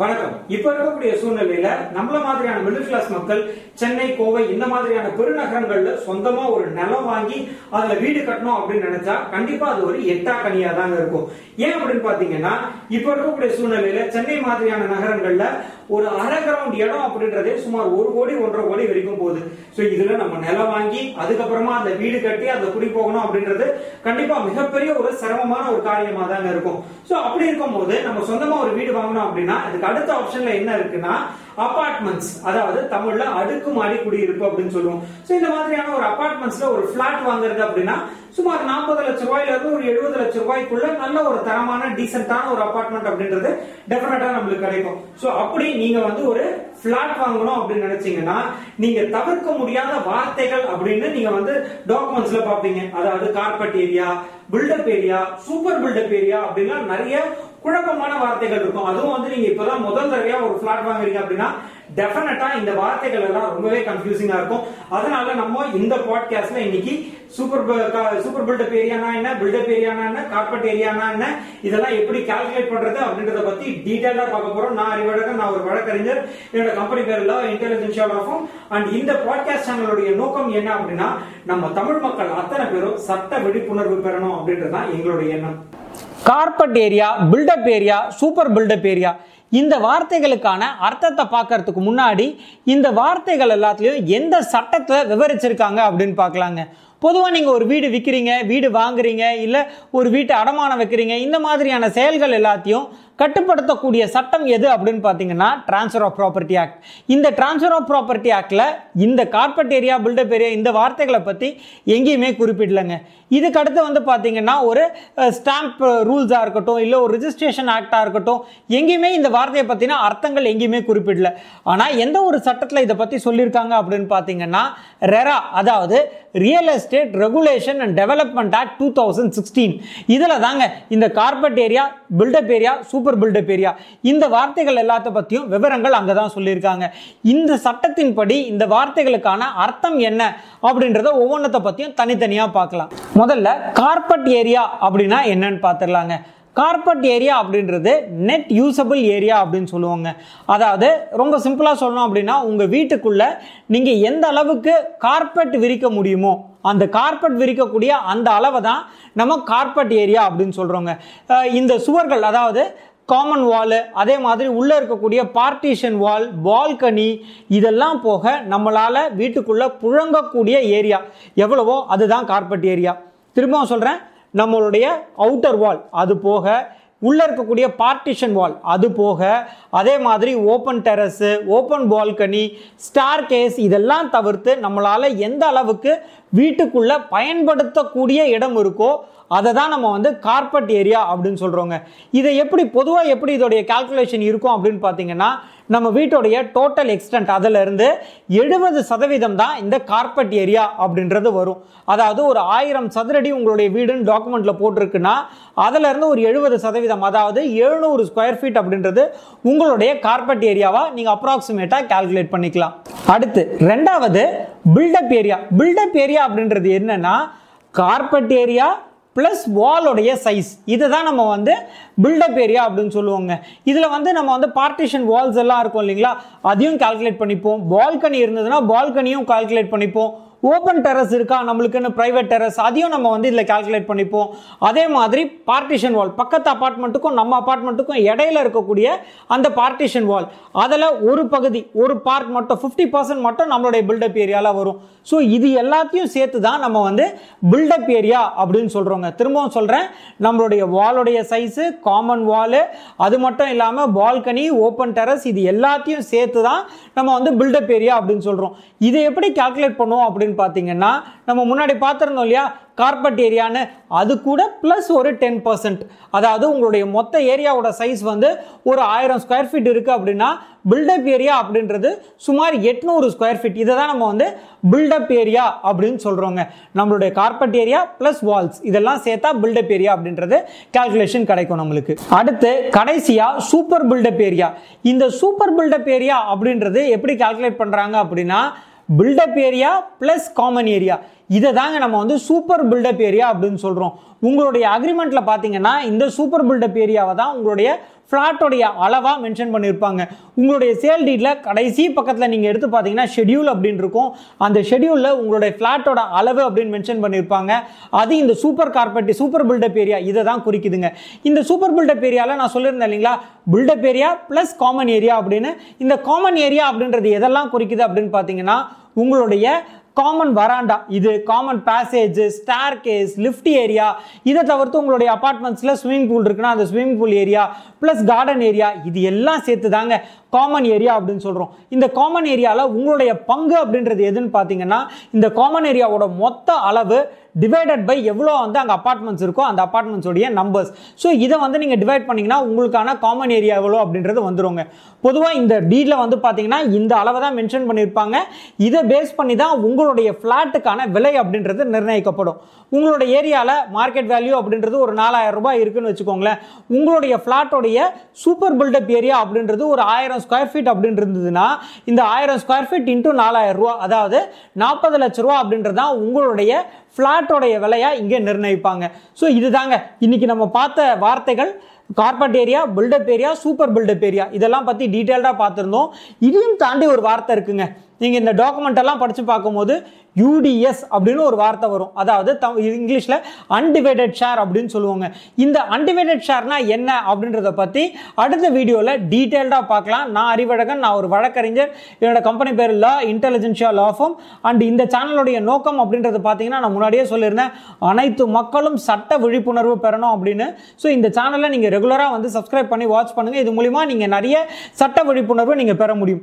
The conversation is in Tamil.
வணக்கம். இப்ப இருக்கக்கூடிய சூழ்நிலையில நம்மள மாதிரியான மிடில் கிளாஸ் மக்கள் சென்னை கோவை இந்த மாதிரியான பெருநகரங்கள்ல சொந்தமா ஒரு நிலம் வாங்கி அதுல வீடு கட்டணும் அப்படின்னு நினைச்சா கண்டிப்பா அது ஒரு எட்டா கனியா தாங்க இருக்கும். ஏன் அப்படின்னு பாத்தீங்கன்னா இப்ப இருக்கக்கூடிய சூழ்நிலையில சென்னை மாதிரியான நகரங்கள்ல ஒரு அரை கிரவுண்ட் இடம் அப்படின்றதே சுமார் ஒரு கோடி ஒன்றரை கோடி வரைக்கும் போகுது. சோ இதுல நம்ம நிலம் வாங்கி அதுக்கப்புறமா அந்த வீடு கட்டி அந்த குடி போகணும் அப்படின்றது கண்டிப்பா மிகப்பெரிய ஒரு சிரமமான ஒரு காரியமா தாங்க இருக்கும். சோ அப்படி இருக்கும் போது நம்ம சொந்தமா ஒரு வீடு வாங்கணும் அப்படின்னா அதுக்கு அடுத்த ஆப்ஷன்ல என்ன இருக்குன்னா அபார்ட்மெண்ட்ஸ் அதாவது தமிழ்ல அடுக்குமாடி குடியிருப்பு அப்படின்னு சொல்லுவோம். சோ இந்த மாதிரியான ஒரு அபார்ட்மெண்ட்ஸ்ல ஒரு பிளாட் வாங்குறது அப்படின்னா சுமார் நாற்பது லட்சம் ரூபாயில இருந்து ஒரு எழுபது லட்சம் ரூபாய்க்குள்ள நல்ல ஒரு தரமான டீசென்டான ஒரு அபார்ட்மெண்ட் அப்படின்றது டெஃபினட்டா நம்மளுக்கு கிடைக்கும். சோ அப்படி நீங்க வந்து ஒரு பிளாட் வாங்கணும் அப்படின்னு நினைச்சீங்கன்னா நீங்க தவிர்க்க முடியாத வார்த்தைகள் அப்படின்னு நீங்க வந்து டாக்குமெண்ட்ஸ்ல பாப்பீங்க அதாவது carpet area built up area super built up area அப்படின்னா நிறைய குழப்பமான வார்த்தைகள் இருக்கும். அதுவும் வந்து நீங்க இப்பதான் முதல் தடவையா ஒரு பிளாட் வாங்குறீங்க அப்படின்னா டெஃபினட்டா இந்த வார்த்தைகள் எல்லாம் ரொம்பவே கன்ஃபியூசிங்கா இருக்கும். அதனால நம்ம இந்த பாட்காஸ்ட்ல இன்னைக்கு சூப்பர் சூப்பர் பில்டப் ஏரியானா என்ன பில்டப் ஏரியானா என்ன கார்பெட் ஏரியானா என்ன இதெல்லாம் எப்படி கால்குலேட் பண்றது அப்படின்றத பத்தி டீடைலா பார்க்க போறோம். நான் அறிவழகன் நான் ஒரு வழக்கறிஞர். என்னோட கம்பெனி பேர் லவ் இன்டெலிஜென்ஷியல் ஆஃபும் அண்ட் இந்த பாட்காஸ்ட் சேனலுடைய நோக்கம் என்ன அப்படின்னா நம்ம தமிழ் மக்கள் அத்தனை பேரும் சட்ட விழிப்புணர்வு பெறணும் அப்படின்றது தான் எங்களுடைய எண்ணம். Carpet area built up area super built up area. இந்த வார்த்தைகளுக்கான அர்த்தத்தை பார்க்கறதுக்கு முன்னாடி இந்த வார்த்தைகள் எல்லாத்துலேயும் எந்த சட்டத்தை விவரிச்சிருக்காங்க அப்படின்னு பார்க்கலாங்க. பொதுவாக நீங்கள் ஒரு வீடு விற்கிறீங்க வீடு வாங்குறீங்க இல்லை ஒரு வீட்டை அடமானம் வைக்கிறீங்க இந்த மாதிரியான செயல்கள் எல்லாத்தையும் கட்டுப்படுத்தக்கூடிய சட்டம் எது அப்படின்னு பார்த்தீங்கன்னா டிரான்ஸ்ஃபர் ஆஃப் ப்ராப்பர்ட்டி ஆக்ட் இந்த டிரான்ஸ்ஃபர் ஆஃப் ப்ராப்பர்ட்டி ஆக்டில் இந்த கார்பெட் ஏரியா பில்டப் ஏரியா இந்த வார்த்தைகளை பற்றி எங்கேயுமே குறிப்பிடலைங்க. இதுக்கு அடுத்து வந்து பார்த்தீங்கன்னா ஒரு ஸ்டாம்ப் ரூல்ஸாக இருக்கட்டும் இல்லை ஒரு ரிஜிஸ்ட்ரேஷன் ஆக்டாக இருக்கட்டும் எங்கேயுமே இந்த வார்த்தையை பற்றின அர்த்தங்கள் எங்கேயுமே குறிப்பிடல. ஆனால் எந்த ஒரு சட்டத்தில் இதை பற்றி சொல்லியிருக்காங்க அப்படின்னு பார்த்தீங்கன்னா ரெரா அதாவது real estate regulation and development act two thousand sixteen இதில் தாங்க இந்த carpet area built up area super built up area இந்த வார்த்தைகள் எல்லாத்த பற்றியும் விவரங்கள் அங்கே தான் சொல்லியிருக்காங்க. இந்த சட்டத்தின்படி இந்த வார்த்தைகளுக்கான அர்த்தம் என்ன அப்படின்றத ஒவ்வொன்றத்தை பற்றியும் தனித்தனியாக பார்க்கலாம். முதல்ல கார்பட் ஏரியா அப்படின்னா என்னன்னு பார்த்துடலாங்க. கார்பட் ஏரியா அப்படின்றது நெட் யூசபிள் ஏரியா அப்படின்னு சொல்லுவாங்க. அதாவது ரொம்ப சிம்பிளாக சொல்லணும் அப்படின்னா உங்கள் வீட்டுக்குள்ள நீங்கள் எந்த அளவுக்கு கார்பெட் விரிக்க முடியுமோ அந்த கார்பெட் விரிக்கக்கூடிய அந்த அளவை தான் நம்ம கார்பெட் ஏரியா அப்படின்னு சொல்கிறோங்க இந்த சுவர்கள் அதாவது காமன் வாலு அதே மாதிரி உள்ளே இருக்கக்கூடிய பார்ட்டிஷன் வால் பால்கனி இதெல்லாம் போக நம்மளால் வீட்டுக்குள்ளே புழங்கக்கூடிய ஏரியா எவ்வளவோ அதுதான் கார்பெட் ஏரியா திரும்பவும் சொல்கிறேன் நம்மளுடைய அவுட்டர் வால் அது போக உள்ளே இருக்கக்கூடிய பார்ட்டிஷன் வால் அது போக அதே மாதிரி open terrace open balcony staircase இதெல்லாம் தவிர்த்து நம்மளால் எந்த அளவுக்கு வீட்டுக்குள்ளே பயன்படுத்தக்கூடிய இடம் இருக்கோ அதை தான் நம்ம வந்து கார்பெட் ஏரியா அப்படின்னு சொல்கிறோங்க இதை எப்படி பொதுவாக எப்படி இதோடைய கால்குலேஷன் இருக்கும் அப்படின்னு பார்த்தீங்கன்னா நம்ம வீட்டோடைய டோட்டல் எக்ஸ்டென்ட் அதிலிருந்து எழுபது சதவீதம் தான் இந்த கார்பெட் ஏரியா அப்படின்றது வரும். அதாவது ஒரு ஆயிரம் சதுரடி உங்களுடைய வீடுன்னு டாக்குமெண்ட்டில் போட்டிருக்குன்னா அதிலிருந்து ஒரு எழுபது சதவீதம் அதாவது எழுநூறு ஸ்கொயர் ஃபீட் அப்படின்றது உங்களுடைய கார்பெட் ஏரியாவாக நீங்கள் அப்ராக்சிமேட்டாக கால்குலேட் பண்ணிக்கலாம். அடுத்து ரெண்டாவது பில்டப் ஏரியா பில்டப் ஏரியா அப்படின்றது என்னன்னா கார்பெட் ஏரியா ப்ளஸ் வாலோடைய சைஸ் இதை தான் நம்ம வந்து பில்டப் ஏரியா அப்படின்னு சொல்லுவோங்க. இதில் வந்து நம்ம வந்து பார்ட்டிஷன் வால்ஸ் எல்லாம் இருக்கும் இல்லைங்களா? அதையும் கால்குலேட் பண்ணிப்போம். பால்கனி இருந்ததுன்னா பால்கனியும் கால்குலேட் பண்ணிப்போம். ஓப்பன் டெரஸ் இருக்கா? நம்மளுக்குன்னு ப்ரைவேட் டெரஸ் அதையும் நம்ம வந்து இதில் கால்குலேட் பண்ணிப்போம். அதே மாதிரி பார்ட்டிஷன் வால் பக்கத்து அப்பார்ட்மெண்ட்டுக்கும் நம்ம அப்பார்ட்மெண்ட்டுக்கும் இடையில இருக்கக்கூடிய அந்த பார்ட்டிஷன் வால் அதில் ஒரு பகுதி ஒரு பார்ட் மட்டும் ஃபிஃப்டி பர்சன்ட் மட்டும் நம்மளுடைய பில்டப் ஏரியாவில் வரும். ஸோ இது எல்லாத்தையும் சேர்த்து தான் நம்ம வந்து பில்டப் ஏரியா அப்படின்னு சொல்கிறோங்க திரும்பவும் சொல்கிறேன் நம்மளுடைய வாலுடைய சைஸு காமன் வாலு அது மட்டும் இல்லாமல் பால்கனி ஓப்பன் டெரஸ் இது எல்லாத்தையும் சேர்த்து தான் நம்ம வந்து பில்டப் ஏரியா அப்படின்னு சொல்கிறோம் இதை எப்படி கால்குலேட் பண்ணுவோம் அப்படின்னு பார்த்தீங்கன்னா நம்ம முன்னாடி பார்த்துருந்தோம் இல்லையா? கார்பெட் ஏரியான்னு அது கூட ப்ளஸ் ஒரு டென் பர்சன்ட் அதாவது உங்களுடைய மொத்த ஏரியாவோட சைஸ் வந்து ஒரு ஆயிரம் ஸ்கொயர் ஃபீட் இருக்குது அப்படின்னா பில்டப் ஏரியா அப்படின்றது சுமார் எட்நூறு ஸ்கொயர் ஃபீட் இதை தான் நம்ம வந்து பில்டப் ஏரியா அப்படின்னு சொல்கிறோங்க நம்மளுடைய கார்பெட் ஏரியா ப்ளஸ் வால்ஸ் இதெல்லாம் சேர்த்தா பில்டப் ஏரியா அப்படின்றது கால்குலேஷன் கிடைக்கும் நம்மளுக்கு. அடுத்து கடைசியாக சூப்பர் பில்டப் ஏரியா இந்த சூப்பர் பில்டப் ஏரியா அப்படின்றது எப்படி கால்குலேட் பண்ணுறாங்க அப்படின்னா built up area plus common area இதை தாங்க நம்ம வந்து சூப்பர் பில்டப் ஏரியா அப்படின்னு சொல்கிறோம் உங்களுடைய அக்ரிமெண்ட்டில் பார்த்தீங்கன்னா இந்த சூப்பர் பில்டப் ஏரியாவை தான் உங்களுடைய ஃப்ளாட்டோடைய அளவாக மென்ஷன் பண்ணியிருப்பாங்க உங்களுடைய சேல் டீட்டில் கடைசி பக்கத்தில் நீங்கள் எடுத்து பார்த்தீங்கன்னா ஷெட்யூல் அப்படின்னு இருக்கும். அந்த ஷெட்யூலில் உங்களுடைய ஃப்ளாட்டோட அளவு அப்படின்னு மென்ஷன் பண்ணியிருப்பாங்க அது இந்த super carpet super built up area இதை தான் குறிக்குதுங்க. இந்த சூப்பர் பில்டப் ஏரியாவில் நான் சொல்லியிருந்தேன் இல்லைங்களா? Built up area plus common area அப்படின்னு. இந்த காமன் ஏரியா அப்படின்றது எதெல்லாம் குறிக்குது அப்படின்னு பார்த்தீங்கன்னா உங்களுடைய காமன் வராண்டா இது common passage staircase lift area இதை தவிர்த்து உங்களுடைய அப்பார்ட்மெண்ட்ஸில் ஸ்விம்மிங் பூல் இருக்குன்னா அந்த swimming pool area plus garden area இது எல்லாம் சேர்த்து தாங்க காமன் ஏரியா அப்படின்னு சொல்கிறோம் இந்த காமன் ஏரியாவில் உங்களுடைய பங்கு அப்படின்றது எதுன்னு பார்த்தீங்கன்னா இந்த காமன் ஏரியாவோட மொத்த அளவு டிவைடட் பை எவ்வளோ வந்து அங்கே அப்பார்ட்மெண்ட்ஸ் இருக்கோ அந்த அப்பார்ட்மெண்ட்ஸோடைய நம்பர்ஸ் ஸோ இதை வந்து நீங்கள் டிவைட் பண்ணிங்கன்னா உங்களுக்கான காமன் ஏரியா எவ்வளோ அப்படின்றது வந்துருங்க. பொதுவாக இந்த டீடில் வந்து பார்த்தீங்கன்னா இந்த அளவை தான் மென்ஷன் பண்ணியிருப்பாங்க இதை பேஸ் பண்ணி தான் உங்களுடைய ஃப்ளாட்டுக்கான விலை அப்படின்றது நிர்ணயிக்கப்படும். உங்களுடைய ஏரியாவில் மார்க்கெட் வேல்யூ அப்படின்றது ஒரு நாலாயிரம் ரூபாய் இருக்குன்னு வச்சுக்கோங்களேன். உங்களுடைய ஃப்ளாட்டோடைய சூப்பர் பில்டப் ஏரியா அப்படின்றது ஒரு ஆயிரம் ஸ்கொயர் ஃபீட் அப்படின்னு இருந்ததுன்னா இந்த ஆயிரம் ஸ்கொயர் ஃபீட் இன்ட்டு நாலாயிரம் ரூபா அதாவது நாற்பது லட்ச ரூபா அப்படின்றது தான் உங்களுடைய ஃப்ளாட்டோடைய விலையாக இங்கே நிர்ணயிப்பாங்க. ஸோ இதுதாங்க. இன்னைக்கு நம்ம பார்த்த வார்த்தைகள் carpet area built up area super built up area இதெல்லாம் பற்றி டீட்டெயில்டாக பார்த்துருந்தோம். இதையும் தாண்டி ஒரு வார்த்தை இருக்குங்க. நீங்கள் இந்த டாக்குமெண்ட்டெல்லாம் படித்து பார்க்கும்போது யூடிஎஸ் அப்படின்னு ஒரு வார்த்தை வரும். அதாவது த இங்கிலீஷில் அன்டிவைடட் ஷேர் அப்படின்னு சொல்லுவாங்க. இந்த அன்டிவைடட் ஷேர்னா என்ன அப்படின்றத பற்றி அடுத்த வீடியோவில் டீட்டெயில்டாக பார்க்கலாம். நான் அறிவழகன் நான் ஒரு வழக்கறிஞர். என்னோட கம்பெனி பேர் law intelligentsia law firm and இந்த சேனலுடைய நோக்கம் அப்படின்றது பார்த்தீங்கன்னா நான் முன்னாடியே சொல்லியிருந்தேன். அனைத்து மக்களும் சட்ட விழிப்புணர்வு பெறணும் அப்படின்னு. ஸோ இந்த சேனலை நீங்கள் ரெகுலராக வந்து சப்ஸ்கிரைப் பண்ணி வாட்ச் பண்ணுங்கள் இது மூலிமா நீங்கள் நிறைய சட்ட விழிப்புணர்வு நீங்கள் பெற முடியும்.